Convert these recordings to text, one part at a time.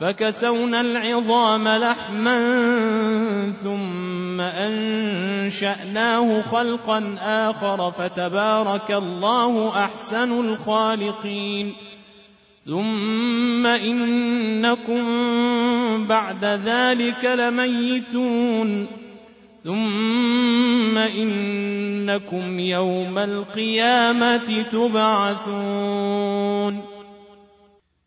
فكسونا العظام لحما ثم أنشأناه خلقا آخر فتبارك الله أحسن الخالقين. ثم إنكم بعد ذلك لميتون. ثم إنكم يوم القيامة تبعثون.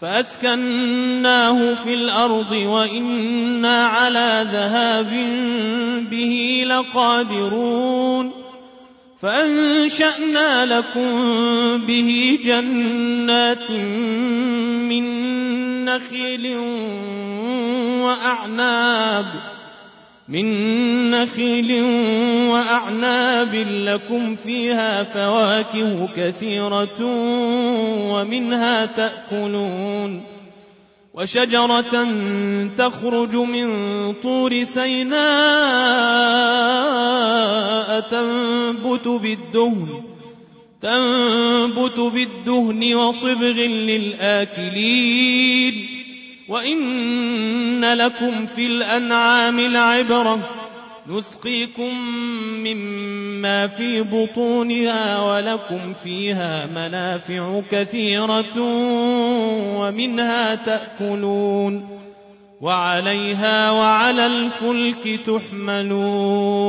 فأسكناه في الأرض وإنا على ذهاب به لقادرون فأنشأنا لكم به جنات من نخيل وأعناب من نخيل وأعناب لكم فيها فواكه كثيرة ومنها تأكلون وشجرة تخرج من طور سيناء تنبت بالدهن تنبت بالدهن وصبغ للآكلين وإن لكم في الأنعام لعبرة نسقيكم مما في بطونها ولكم فيها منافع كثيرة ومنها تأكلون وعليها وعلى الفلك تحملون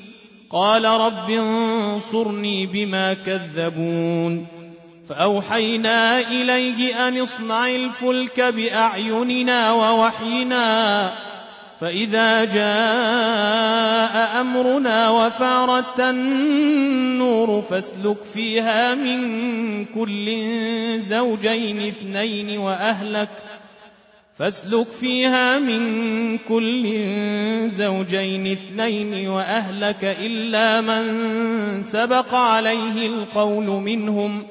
قال رب انصرني بما كذبون فأوحينا إليه أن اصنع الفلك بأعيننا ووحينا فإذا جاء أمرنا وفارت النور فاسلك فيها من كل زوجين اثنين وأهلك ۖ فاسلك فيها من كل زوجين اثنين وأهلك إلا من سبق عليه القول منهم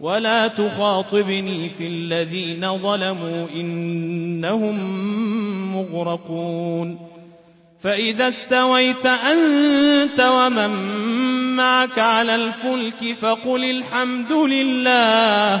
ولا تخاطبني في الذين ظلموا إنهم مغرقون فإذا استويت أنت ومن معك على الفلك فقل الحمد لله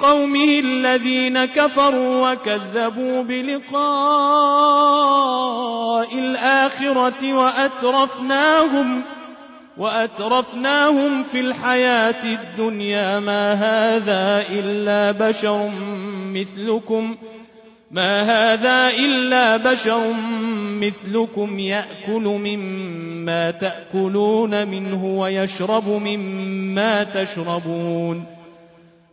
قومه الذين كفروا وكذبوا بلقاء الآخرة وأترفناهم وأترفناهم في الحياة الدنيا ما هذا إلا بشر مثلكم ما هذا إلا بشر مثلكم يأكل مما تأكلون منه ويشرب مما تشربون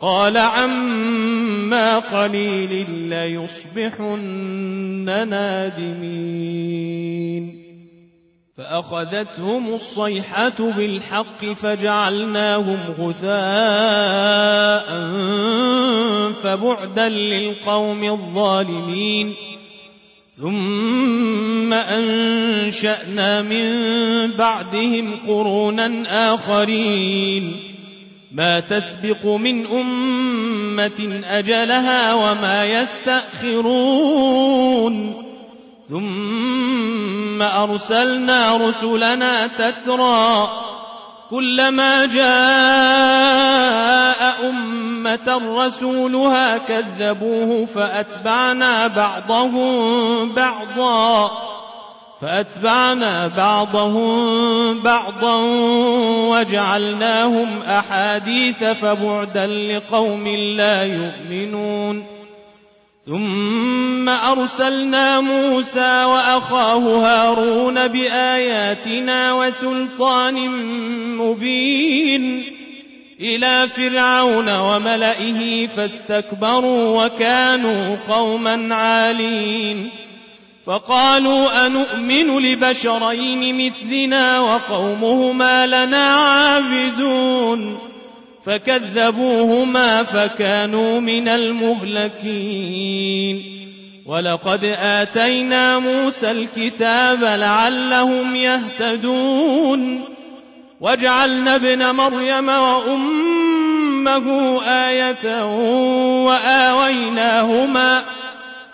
قال عما قليل ليصبحن نادمين. فأخذتهم الصيحة بالحق فجعلناهم غثاء فبعدا للقوم الظالمين. ثم أنشأنا من بعدهم قرونا آخرين. ما تسبق من أمة أجلها وما يستأخرون. ثم أرسلنا رسلنا تترى كلما جاء أمة رسولها كذبوه فأتبعنا بعضهم بعضا. فأتبعنا بعضهم بعضا وجعلناهم أحاديث فبعدا لقوم لا يؤمنون. ثم أرسلنا موسى وأخاه هارون بآياتنا وسلطان مبين إلى فرعون وملئه فاستكبروا وكانوا قوما عالين. فقالوا أنؤمن لبشرين مثلنا وقومهما لنا عابدون فكذبوهما فكانوا من المهلكين ولقد آتينا موسى الكتاب لعلهم يهتدون وجعلنا ابن مريم وأمه آية وآويناهما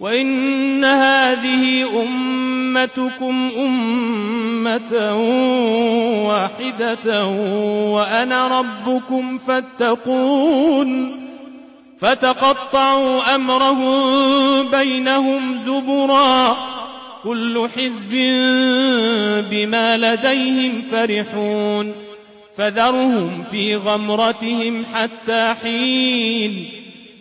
وإن هذه أمتكم أمة واحدة وأنا ربكم فاتقون فتقطعوا أمرهم بينهم زبرا كل حزب بما لديهم فرحون فذرهم في غمرتهم حتى حين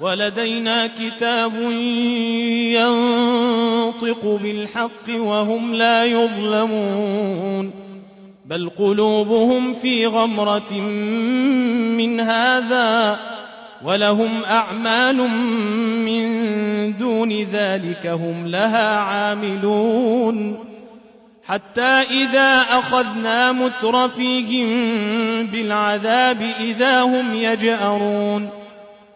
ولدينا كتاب ينطق بالحق وهم لا يظلمون بل قلوبهم في غمرة من هذا ولهم أعمال من دون ذلك هم لها عاملون حتى إذا أخذنا مترفيهم بالعذاب إذا هم يجأرون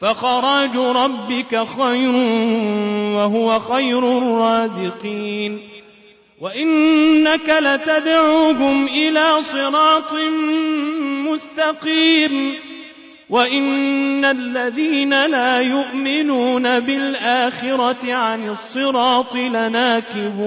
فخراج ربك خير وهو خير الرازقين. وإنك لتدعوهم إلى صراط مستقيم. وإن الذين لا يؤمنون بالآخرة عن الصراط لناكبون.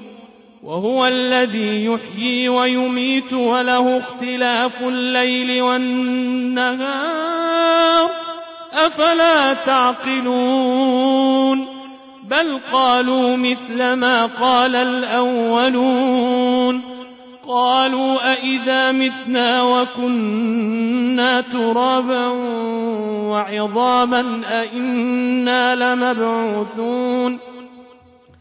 وهو الذي يحيي ويميت وله اختلاف الليل والنهار. أفلا تعقلون؟ بل قالوا مثل ما قال الأولون. قالوا أإذا متنا وكنا ترابا وعظاما أإنا لمبعوثون.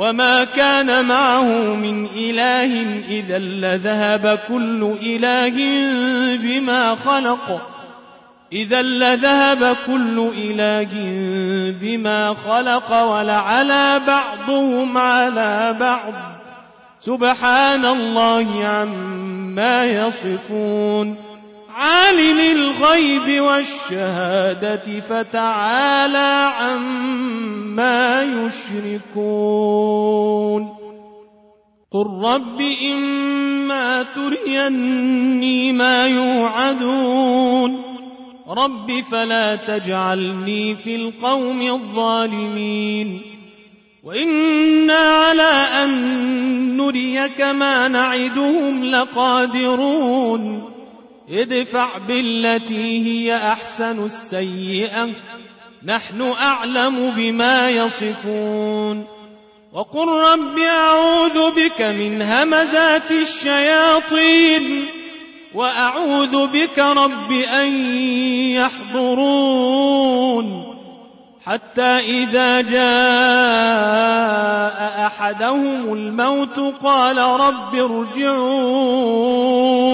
وما كان معه من إله إذا لذهب كل إله بما خلق. إذا لذهب كل إله بما خلق ولعلى بعضهم على بعض. سبحان الله عما يصفون. عالم الغيب والشهادة فتعالى عما يشركون. قل رب إما تريني ما يوعدون. رب فلا تجعلني في القوم الظالمين. وإنا على أن نريك ما نعدهم لقادرون. ادفع بالتي هي أحسن السيئة. نحن أعلم بما يصفون. وقل رب أعوذ بك من همزات الشياطين. وأعوذ بك رب أن يحضرون. حتى إذا جاء أحدهم الموت قال رب ارجعون.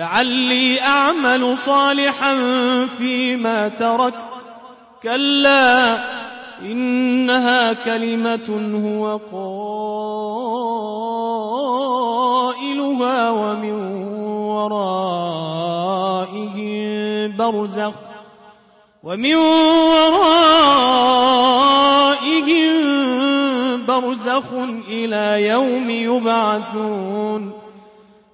لعلي أعمل صالحا فيما تركت كلا إنها كلمة هو قائلها ومن ورائهم برزخ. ومن ورائهم برزخ إلى يوم يبعثون.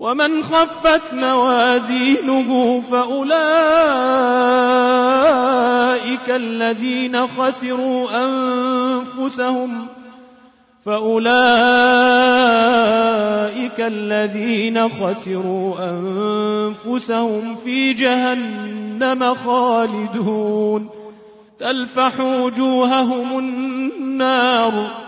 ومن خفت موازينه فأولئك الذين خسروا أنفسهم فأولئك الذين خسروا أنفسهم في جهنم خالدون تلفح وجوههم النار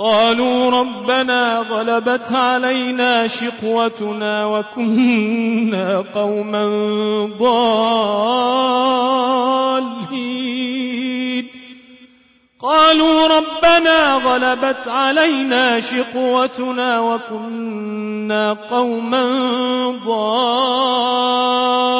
قالوا ربنا غلبت علينا شقوتنا وكنا قوما ضالين. قالوا ربنا غلبت علينا شقوتنا وكنا قوما ضالين.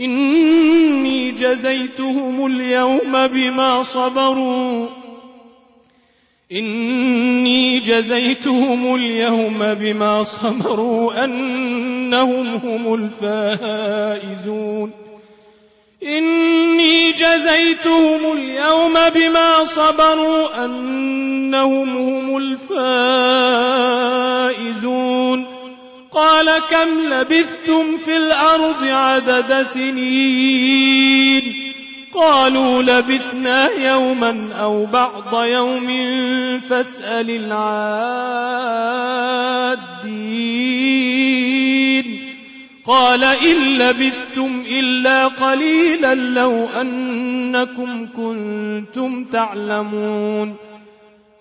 إني جزيتهم اليوم بما صبروا. إني جزيتهم اليوم بما صبروا أنهم هم الفائزون. إني جزيتهم اليوم بما صبروا أنهم هم الفائزون. كم لبثتم في الأرض عدد سنين؟ قالوا لبثنا يوما أو بعض يوم فاسأل العادين. قال إن لبثتم إلا قليلا لو أنكم كنتم تعلمون.